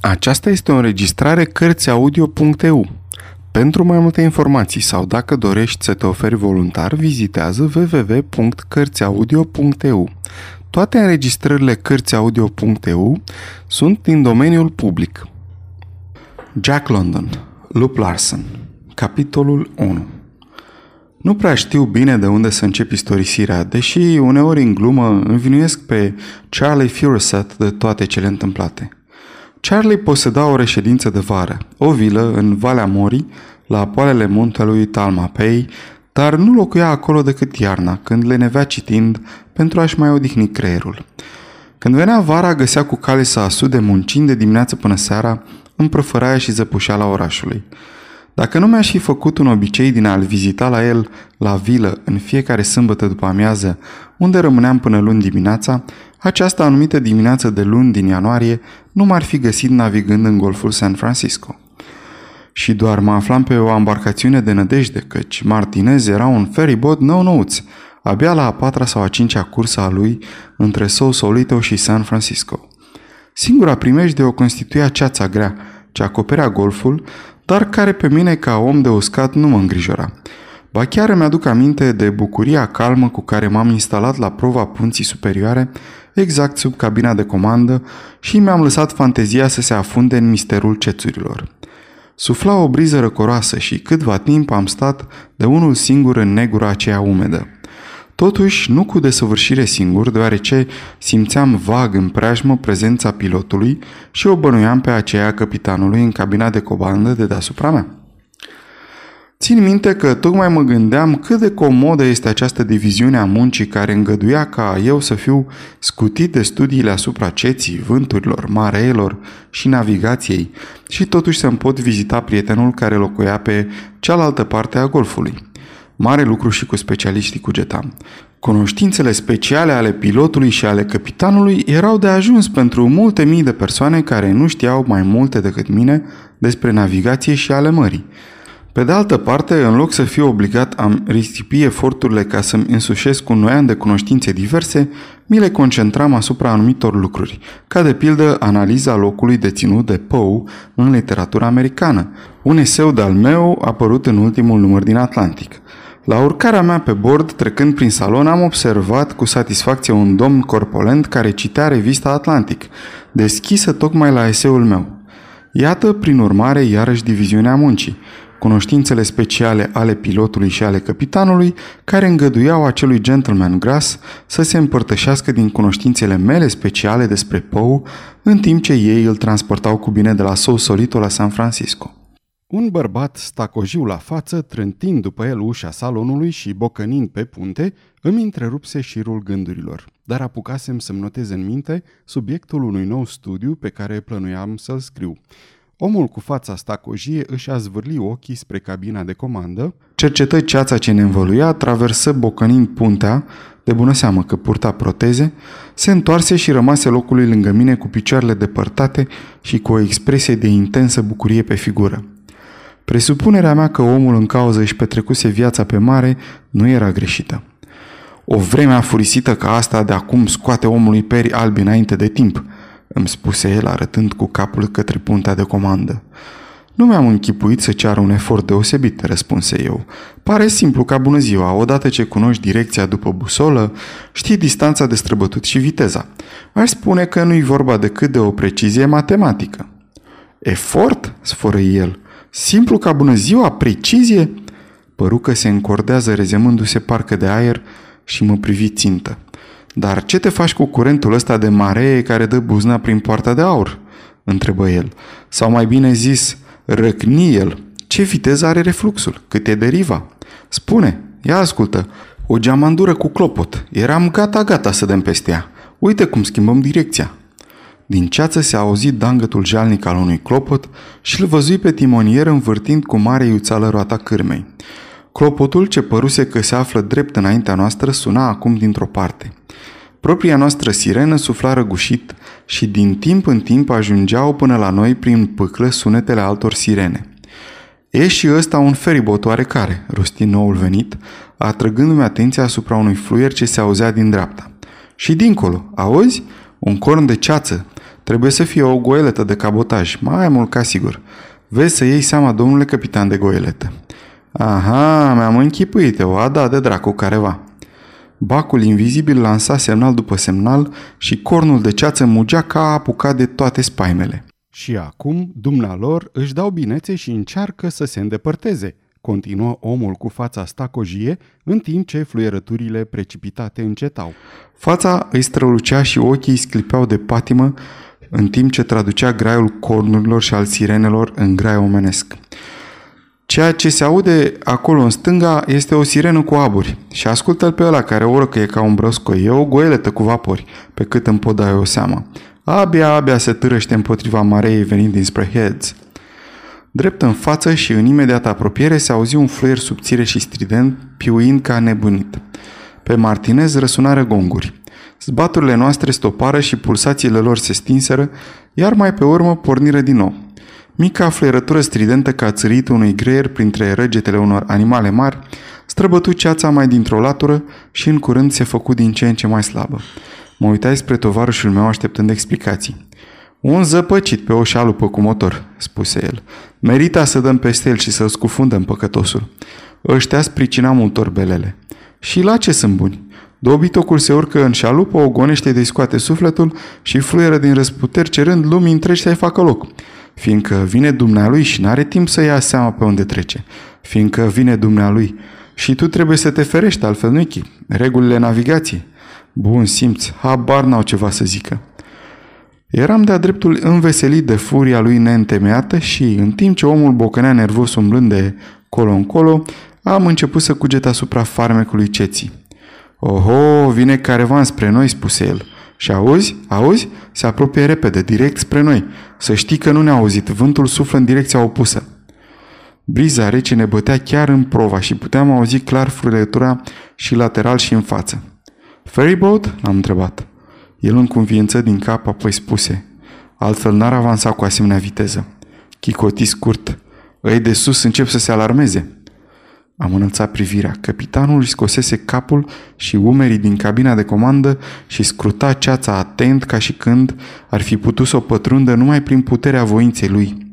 Aceasta este o înregistrare Cărțiaudio.eu. Pentru mai multe informații sau dacă dorești să te oferi voluntar, vizitează www.cărțiaudio.eu. Toate înregistrările Cărțiaudio.eu sunt din domeniul public. Jack London, Lup Larson, capitolul 1 Nu prea știu bine de unde să încep istorisirea, deși uneori în glumă învinuiesc pe Charlie Furset de toate cele întâmplate – Charlie poseda o reședință de vară, o vilă în Valea Morii, la poalele muntelui Talmapei, dar nu locuia acolo decât iarna, când le nevea citind pentru a-și mai odihni creierul. Când venea vara, găsea cu cale să asude muncind de dimineață până seara în prăfăraia și zăpușeala orașului. Dacă nu mi-aș fi făcut un obicei din a-l vizita la el, la vilă, în fiecare sâmbătă după amiază, unde rămâneam până luni dimineața, această anumită dimineață de luni din ianuarie nu m-ar fi găsit navigând în golful San Francisco. Și doar mă aflam pe o embarcațiune de nădejde, căci Martinez era un ferryboat nou-nouț, abia la a patra sau a cincea cursă a lui între Sausalito și San Francisco. Singura primejde o constituia ceața grea, ce acoperea golful, dar care pe mine ca om de uscat nu mă îngrijora. Ba chiar îmi aduc aminte de bucuria calmă cu care m-am instalat la prova punții superioare exact sub cabina de comandă și mi-am lăsat fantezia să se afunde în misterul cețurilor. Sufla o briză răcoroasă și câtva timp am stat de unul singur în negura aceea umedă. Totuși, nu cu desăvârșire singur, deoarece simțeam vag în preajmă prezența pilotului și o bănuiam pe aceea capitanului în cabina de comandă de deasupra mea. Țin minte că tocmai mă gândeam cât de comodă este această diviziune a muncii care îngăduia ca eu să fiu scutit de studiile asupra ceții, vânturilor, mareelor și navigației și totuși să-mi pot vizita prietenul care locuia pe cealaltă parte a golfului. Mare lucru și cu specialiștii cugetam. Cunoștințele speciale ale pilotului și ale capitanului erau de ajuns pentru multe mii de persoane care nu știau mai multe decât mine despre navigație și ale mării. Pe de altă parte, în loc să fiu obligat a risipi eforturile ca să-mi însușesc un noian de cunoștințe diverse, mi le concentram asupra anumitor lucruri, ca de pildă analiza locului deținut de Poe în literatura americană, un eseu de-al meu apărut în ultimul număr din Atlantic. La urcarea mea pe bord, trecând prin salon, am observat cu satisfacție un domn corpolent care citea revista Atlantic, deschisă tocmai la eseul meu. Iată, prin urmare, iarăși diviziunea muncii cunoștințele speciale ale pilotului și ale capitanului, care îngăduiau acelui gentleman gras să se împărtășească din cunoștințele mele speciale despre Poe, în timp ce ei îl transportau cu bine de la Sausalito la San Francisco. Un bărbat stacojiu la față, trântind după el ușa salonului și bocănind pe punte, îmi întrerupse șirul gândurilor, dar apucasem să-mi notez în minte subiectul unui nou studiu pe care plănuiam să-l scriu. Omul cu fața stacojie își a zvârli ochii spre cabina de comandă, cercetă ceața ce ne învăluia, traversă bocănind puntea, de bună seamă că purta proteze, se întoarse și rămase locului lângă mine cu picioarele depărtate și cu o expresie de intensă bucurie pe figură. Presupunerea mea că omul în cauză își petrecuse viața pe mare nu era greșită. O vreme afurisită ca asta de acum scoate omului peri albi înainte de timp – îmi spuse el arătând cu capul către puntea de comandă. Nu mi-am închipuit să ceară un efort deosebit, răspunse eu. Pare simplu ca bună ziua, odată ce cunoști direcția după busolă, știi distanța de străbătut și viteza. Aș spune că nu-i vorba decât de o precizie matematică. Efort? sfără el. Simplu ca bună ziua, precizie? Păru că se încordează rezemându-se parcă de aer și mă privi țintă. Dar ce te faci cu curentul ăsta de maree care dă buzna prin poarta de aur? întrebă el. Sau mai bine zis, răcni el. Ce viteză are refluxul? Cât e deriva? Spune, ia ascultă. O geamandură cu clopot. Eram gata-gata să dăm peste ea. Uite cum schimbăm direcția. Din ceață se auzi dangătul jalnic al unui clopot și îl văzui pe timonier învârtind cu mare iuțală roata cârmei. Clopotul, ce păruse că se află drept înaintea noastră, suna acum dintr-o parte. Propria noastră sirenă sufla răgușit și din timp în timp ajungeau până la noi prin pâclă sunetele altor sirene. E și ăsta un feribot oarecare, rosti noul venit, atrăgându-mi atenția asupra unui fluier ce se auzea din dreapta. Și dincolo, auzi? Un corn de ceață. Trebuie să fie o goeletă de cabotaj, mai mult ca sigur. Vezi să iei seama, domnule capitan de goeletă. Aha, mi-am închipuit eu, a dat de dracu careva. Bacul invizibil lansa semnal după semnal și cornul de ceață mugea ca apucat de toate spaimele. Și acum, dumnealor își dau binețe și încearcă să se îndepărteze, continuă omul cu fața stacojie, în timp ce fluierăturile precipitate încetau. Fața îi strălucea și ochii îi sclipeau de patimă, în timp ce traducea graiul cornurilor și al sirenelor în grai omenesc. Ceea ce se aude acolo în stânga este o sirenă cu aburi și ascultă-l pe ăla care oră că e ca un brăscoi. E o goeletă cu vapori, pe cât îmi pot da eu seama. Abia, abia se târăște împotriva mareii venind dinspre Heads. Drept în față și în imediată apropiere se auzi un fluier subțire și strident, piuind ca nebunit. Pe Martinez răsunară gonguri. Zbaturile noastre stopară și pulsațiile lor se stinseră, iar mai pe urmă porniră din nou. Mica fluierătură stridentă ca țăritul unui greier printre răgetele unor animale mari străbătu ceața mai dintr-o latură și în curând se făcu din ce în ce mai slabă. Mă uitai spre tovarășul meu așteptând explicații. Un zăpăcit pe o șalupă cu motor, spuse el. Merita să dăm peste el și să-l scufundăm păcătosul. Ăștia spricina multor belele. Și la ce sunt buni? Dobitocul se urcă în șalupă, o gonește de scoate sufletul și fluieră din răsputeri cerând lumii întregi să-i facă loc. Fiindcă vine dumnealui și n-are timp să ia seama pe unde trece. Fiindcă vine dumnealui și tu trebuie să te ferești, altfel nu Regulile navigației. Bun simț, habar n-au ceva să zică. Eram de-a dreptul înveselit de furia lui neîntemeiată și, în timp ce omul bocănea nervos umblând de colo-încolo, am început să cuget asupra farmecului ceții. Oho, vine carevan spre noi, spuse el. Și auzi? Auzi? Se apropie repede, direct spre noi. Să știi că nu ne-a auzit, vântul suflă în direcția opusă. Briza rece ne bătea chiar în prova și puteam auzi clar frâletura și lateral și în față. Ferryboat? Am întrebat. El înconviență din cap, apoi spuse. Altfel n-ar avansa cu asemenea viteză. Chicoti scurt. Ei de sus încep să se alarmeze. Am înălțat privirea. Capitanul își scosese capul și umerii din cabina de comandă și scruta ceața atent ca și când ar fi putut să o pătrundă numai prin puterea voinței lui.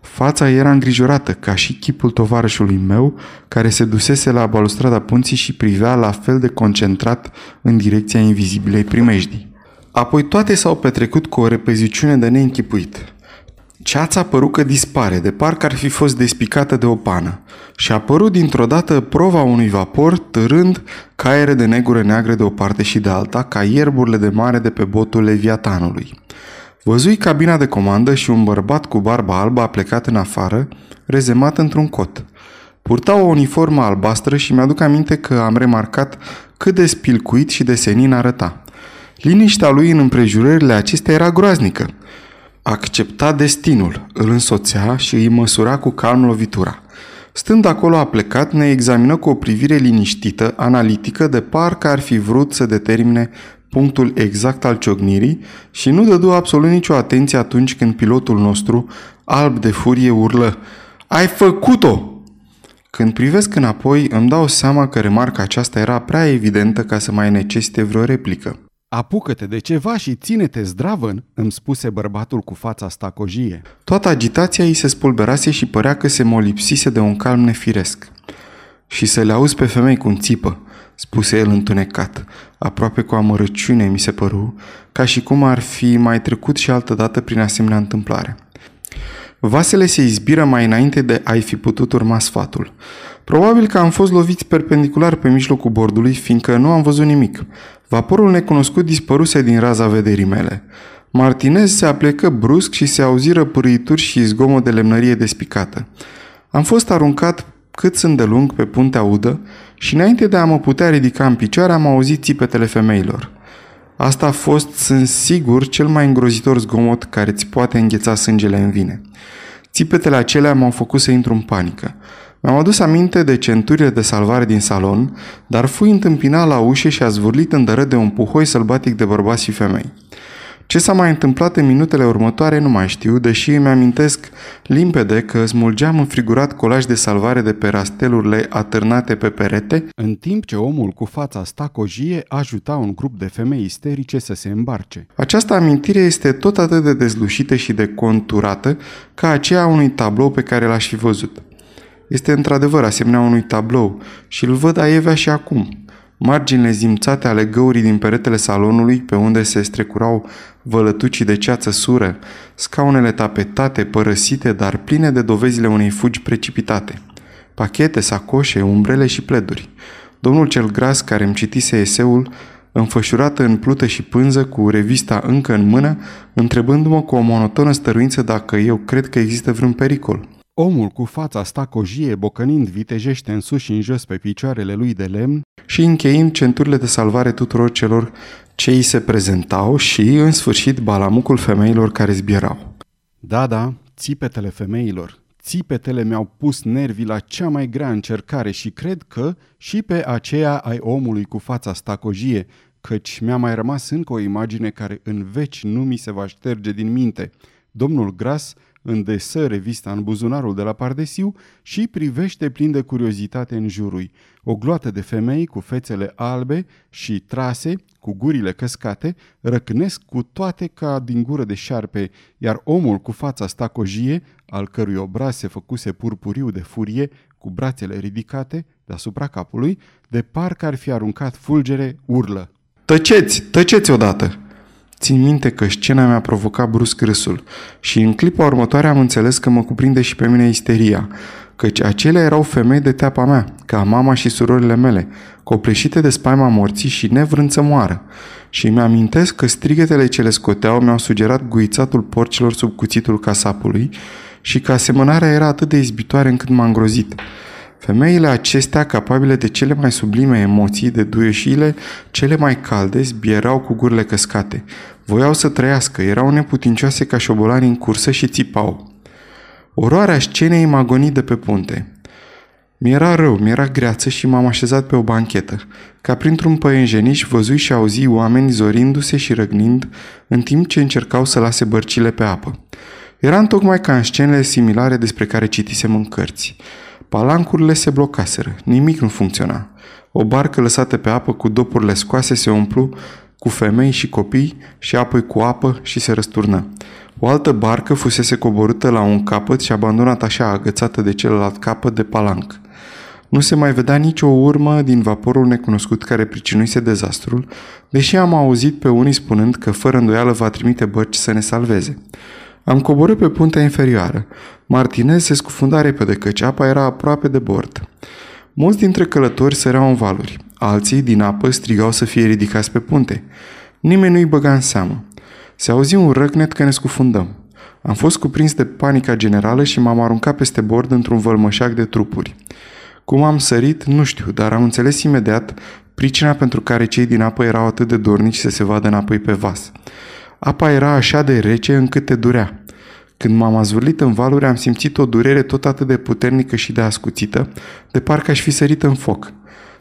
Fața era îngrijorată, ca și chipul tovarășului meu, care se dusese la balustrada punții și privea la fel de concentrat în direcția invizibilei primejdii. Apoi toate s-au petrecut cu o repeziciune de neînchipuit. Ceața păru că dispare, de parcă ar fi fost despicată de o pană. Și a apărut dintr-o dată prova unui vapor, târând caiere de negură neagră de o parte și de alta, ca ierburile de mare de pe botul Leviatanului. Văzui cabina de comandă și un bărbat cu barba albă a plecat în afară, rezemat într-un cot. Purta o uniformă albastră și mi-aduc aminte că am remarcat cât de spilcuit și de senin arăta. Liniștea lui în împrejurările acestea era groaznică. Accepta destinul, îl însoțea și îi măsura cu calm lovitura. Stând acolo a plecat, ne examină cu o privire liniștită, analitică, de parcă ar fi vrut să determine punctul exact al ciocnirii și nu dădu absolut nicio atenție atunci când pilotul nostru, alb de furie, urlă Ai făcut-o! Când privesc înapoi, îmi dau seama că remarca aceasta era prea evidentă ca să mai necesite vreo replică. Apucă-te de ceva și ține-te zdravăn, îmi spuse bărbatul cu fața stacojie. Toată agitația îi se spulberase și părea că se molipsise de un calm nefiresc. Și să le auzi pe femei cum țipă, spuse el întunecat, aproape cu amărăciune mi se păru, ca și cum ar fi mai trecut și altă dată prin asemenea întâmplare. Vasele se izbiră mai înainte de a-i fi putut urma sfatul. Probabil că am fost loviți perpendicular pe mijlocul bordului, fiindcă nu am văzut nimic. Vaporul necunoscut dispăruse din raza vederii mele. Martinez se aplecă brusc și se auziră pârâituri și zgomot de lemnărie despicată. Am fost aruncat cât sunt de lung pe puntea udă și înainte de a mă putea ridica în picioare am auzit țipetele femeilor. Asta a fost, sunt sigur, cel mai îngrozitor zgomot care îți poate îngheța sângele în vine. Țipetele acelea m-au făcut să intru în panică. Mi-am adus aminte de centurile de salvare din salon, dar fui întâmpinat la ușă și a zvârlit în de un puhoi sălbatic de bărbați și femei. Ce s-a mai întâmplat în minutele următoare nu mai știu, deși îmi amintesc limpede că smulgeam înfrigurat colaj de salvare de pe rastelurile atârnate pe perete, în timp ce omul cu fața stacojie ajuta un grup de femei isterice să se îmbarce. Această amintire este tot atât de dezlușită și de conturată ca aceea unui tablou pe care l-aș fi văzut. Este într-adevăr asemenea unui tablou și îl văd aievea și acum. Marginile zimțate ale găurii din peretele salonului, pe unde se strecurau vălătucii de ceață sură, scaunele tapetate, părăsite, dar pline de dovezile unei fugi precipitate. Pachete, sacoșe, umbrele și pleduri. Domnul cel gras care îmi citise eseul, înfășurată în plută și pânză, cu revista încă în mână, întrebându-mă cu o monotonă stăruință dacă eu cred că există vreun pericol. Omul cu fața stacojie, bocănind vitejește în sus și în jos pe picioarele lui de lemn și încheind centurile de salvare tuturor celor ce îi se prezentau și, în sfârșit, balamucul femeilor care zbierau. Da, da, țipetele femeilor. Țipetele mi-au pus nervii la cea mai grea încercare și cred că și pe aceea ai omului cu fața stacojie, căci mi-a mai rămas încă o imagine care în veci nu mi se va șterge din minte. Domnul Gras îndesă revista în buzunarul de la Pardesiu și privește plin de curiozitate în jurul. O gloată de femei cu fețele albe și trase, cu gurile căscate, răcnesc cu toate ca din gură de șarpe, iar omul cu fața stacojie, al cărui obraz se făcuse purpuriu de furie, cu brațele ridicate deasupra capului, de parcă ar fi aruncat fulgere, urlă. Tăceți! Tăceți odată! Țin minte că scena mi-a provocat brusc râsul și în clipa următoare am înțeles că mă cuprinde și pe mine isteria, căci acelea erau femei de teapa mea, ca mama și surorile mele, copleșite de spaima morții și nevrând să moară. Și mi-amintesc că strigătele ce le scoteau mi-au sugerat guițatul porcilor sub cuțitul casapului și că asemănarea era atât de izbitoare încât m-a îngrozit. Femeile acestea, capabile de cele mai sublime emoții, de duieșile cele mai calde, zbierau cu gurile căscate. Voiau să trăiască, erau neputincioase ca șobolani în cursă și țipau. Oroarea scenei m-a gonit de pe punte. Mi-era rău, mi-era greață și m-am așezat pe o banchetă. Ca printr-un păienjeniș văzui și auzi oameni zorindu-se și răgnind în timp ce încercau să lase bărcile pe apă. Eram tocmai ca în scenele similare despre care citisem în cărți. Palancurile se blocaseră, nimic nu funcționa. O barcă lăsată pe apă cu dopurile scoase se umplu cu femei și copii și apoi cu apă și se răsturnă. O altă barcă fusese coborâtă la un capăt și abandonat așa agățată de celălalt capăt de palanc. Nu se mai vedea nicio urmă din vaporul necunoscut care pricinuise dezastrul, deși am auzit pe unii spunând că fără îndoială va trimite bărci să ne salveze. Am coborât pe puntea inferioară. Martinez se scufunda repede, căci apa era aproape de bord. Mulți dintre călători săreau în valuri. Alții, din apă, strigau să fie ridicați pe punte. Nimeni nu-i băga în seamă. Se auzi un răcnet că ne scufundăm. Am fost cuprins de panica generală și m-am aruncat peste bord într-un vălmășac de trupuri. Cum am sărit, nu știu, dar am înțeles imediat pricina pentru care cei din apă erau atât de dornici să se vadă înapoi pe vas. Apa era așa de rece încât te durea. Când m-am azvârlit în valuri, am simțit o durere tot atât de puternică și de ascuțită, de parcă aș fi sărit în foc.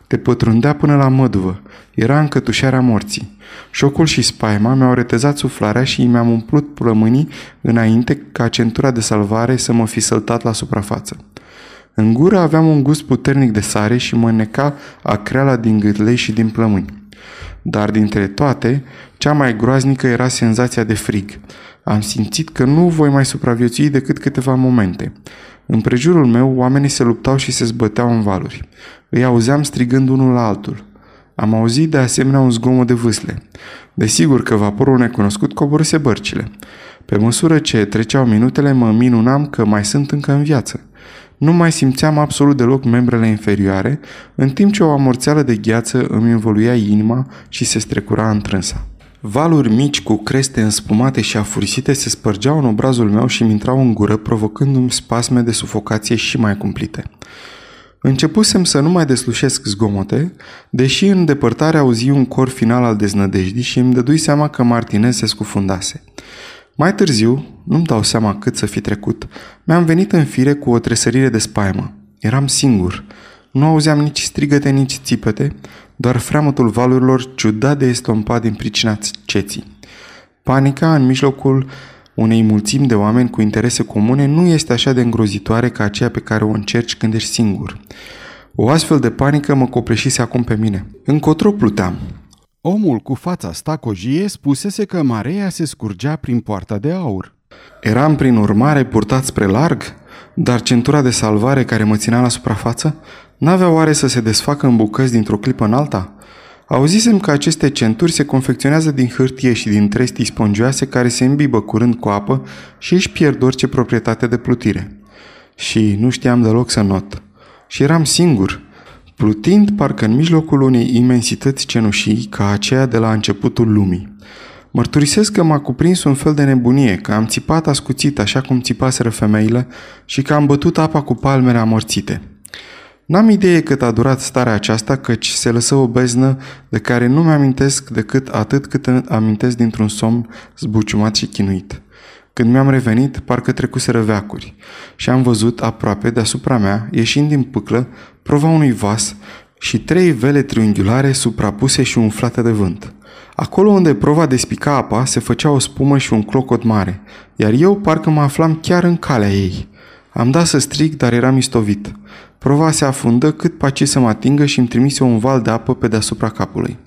Te pătrundea până la măduvă. Era încătușarea morții. Șocul și spaima mi-au retezat suflarea și mi-am umplut plămânii înainte ca centura de salvare să mă fi săltat la suprafață. În gură aveam un gust puternic de sare și mă neca acreala din gâtlei și din plămâni. Dar dintre toate, cea mai groaznică era senzația de frig. Am simțit că nu voi mai supraviețui decât câteva momente. În prejurul meu, oamenii se luptau și se zbăteau în valuri. Îi auzeam strigând unul la altul. Am auzit de asemenea un zgomot de vâsle. Desigur că vaporul necunoscut coborâse bărcile. Pe măsură ce treceau minutele, mă minunam că mai sunt încă în viață. Nu mai simțeam absolut deloc membrele inferioare, în timp ce o amorțeală de gheață îmi învoluia inima și se strecura întrânsa. Valuri mici cu creste înspumate și afurisite se spărgeau în obrazul meu și mi intrau în gură, provocându-mi spasme de sufocație și mai cumplite. Începusem să nu mai deslușesc zgomote, deși în depărtare auzi un cor final al deznădejdii și îmi dădui seama că Martinez se scufundase. Mai târziu, nu-mi dau seama cât să fi trecut, mi-am venit în fire cu o tresărire de spaimă. Eram singur. Nu auzeam nici strigăte, nici țipete, doar freamătul valurilor ciudat de estompat din pricina ceții. Panica în mijlocul unei mulțimi de oameni cu interese comune nu este așa de îngrozitoare ca aceea pe care o încerci când ești singur. O astfel de panică mă copleșise acum pe mine. Încotro pluteam. Omul cu fața stacojie spusese că Marea se scurgea prin poarta de aur. Eram prin urmare purtat spre larg, dar centura de salvare care mă ținea la suprafață n-avea oare să se desfacă în bucăți dintr-o clipă în alta? Auzisem că aceste centuri se confecționează din hârtie și din trestii spongioase care se îmbibă curând cu apă și își pierd orice proprietate de plutire. Și nu știam deloc să not. Și eram singur, plutind parcă în mijlocul unei imensități cenușii ca aceea de la începutul lumii. Mărturisesc că m-a cuprins un fel de nebunie, că am țipat ascuțit așa cum țipaseră femeile și că am bătut apa cu palmele amorțite. N-am idee cât a durat starea aceasta, căci se lăsă o beznă de care nu mi-amintesc decât atât cât amintesc dintr-un somn zbuciumat și chinuit. Când mi-am revenit, parcă trecuseră veacuri și am văzut aproape deasupra mea, ieșind din pâclă, prova unui vas și trei vele triunghiulare suprapuse și umflate de vânt. Acolo unde prova despica apa, se făcea o spumă și un clocot mare, iar eu parcă mă aflam chiar în calea ei. Am dat să strig, dar eram istovit. Prova se afundă cât pace să mă atingă și îmi trimise un val de apă pe deasupra capului.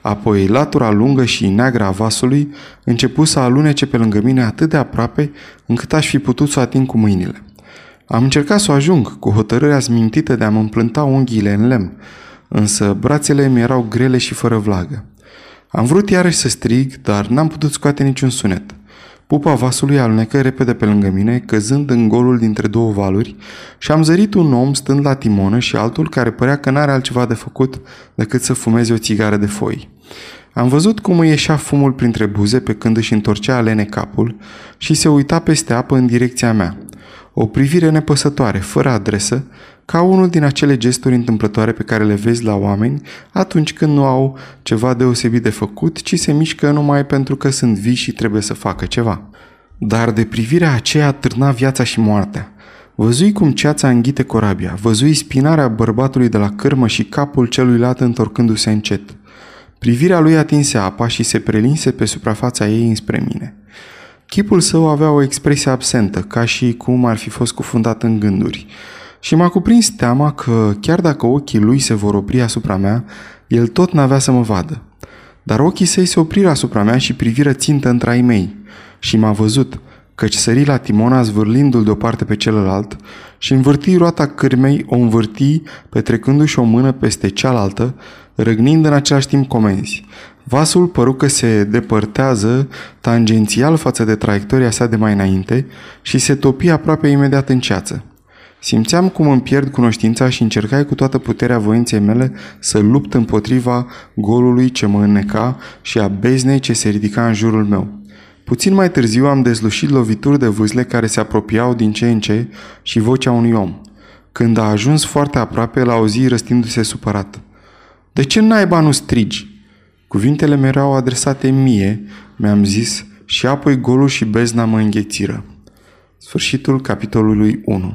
Apoi, latura lungă și neagră a vasului început să alunece pe lângă mine atât de aproape încât aș fi putut să o ating cu mâinile. Am încercat să o ajung, cu hotărârea zmintită de a-mi împlânta unghiile în lemn, însă brațele mi erau grele și fără vlagă. Am vrut iarăși să strig, dar n-am putut scoate niciun sunet. Pupa vasului alunecă repede pe lângă mine, căzând în golul dintre două valuri și am zărit un om stând la timonă și altul care părea că n-are altceva de făcut decât să fumeze o țigară de foi. Am văzut cum îi ieșea fumul printre buze pe când își întorcea alene capul și se uita peste apă în direcția mea. O privire nepăsătoare, fără adresă, ca unul din acele gesturi întâmplătoare pe care le vezi la oameni atunci când nu au ceva deosebit de făcut, ci se mișcă numai pentru că sunt vii și trebuie să facă ceva. Dar de privirea aceea târna viața și moartea. Văzui cum ceața înghite corabia, văzui spinarea bărbatului de la cârmă și capul celuilalt întorcându-se încet. Privirea lui atinse apa și se prelinse pe suprafața ei înspre mine. Chipul său avea o expresie absentă, ca și cum ar fi fost cufundat în gânduri și m-a cuprins teama că, chiar dacă ochii lui se vor opri asupra mea, el tot n-avea să mă vadă. Dar ochii săi se opriră asupra mea și priviră țintă între ai mei. Și m-a văzut, căci sări la Timona zvârlindu-l de o parte pe celălalt și învârti roata cârmei, o învârti petrecându-și o mână peste cealaltă, răgnind în același timp comenzi. Vasul păru că se depărtează tangențial față de traiectoria sa de mai înainte și se topi aproape imediat în ceață. Simțeam cum îmi pierd cunoștința și încercai cu toată puterea voinței mele să lupt împotriva golului ce mă înneca și a beznei ce se ridica în jurul meu. Puțin mai târziu am dezlușit lovituri de vâsle care se apropiau din ce în ce și vocea unui om. Când a ajuns foarte aproape, l-a auzit răstindu-se supărat. De ce naiba nu strigi?" Cuvintele mi erau adresate mie, mi-am zis, și apoi golul și bezna mă înghețiră. Sfârșitul capitolului 1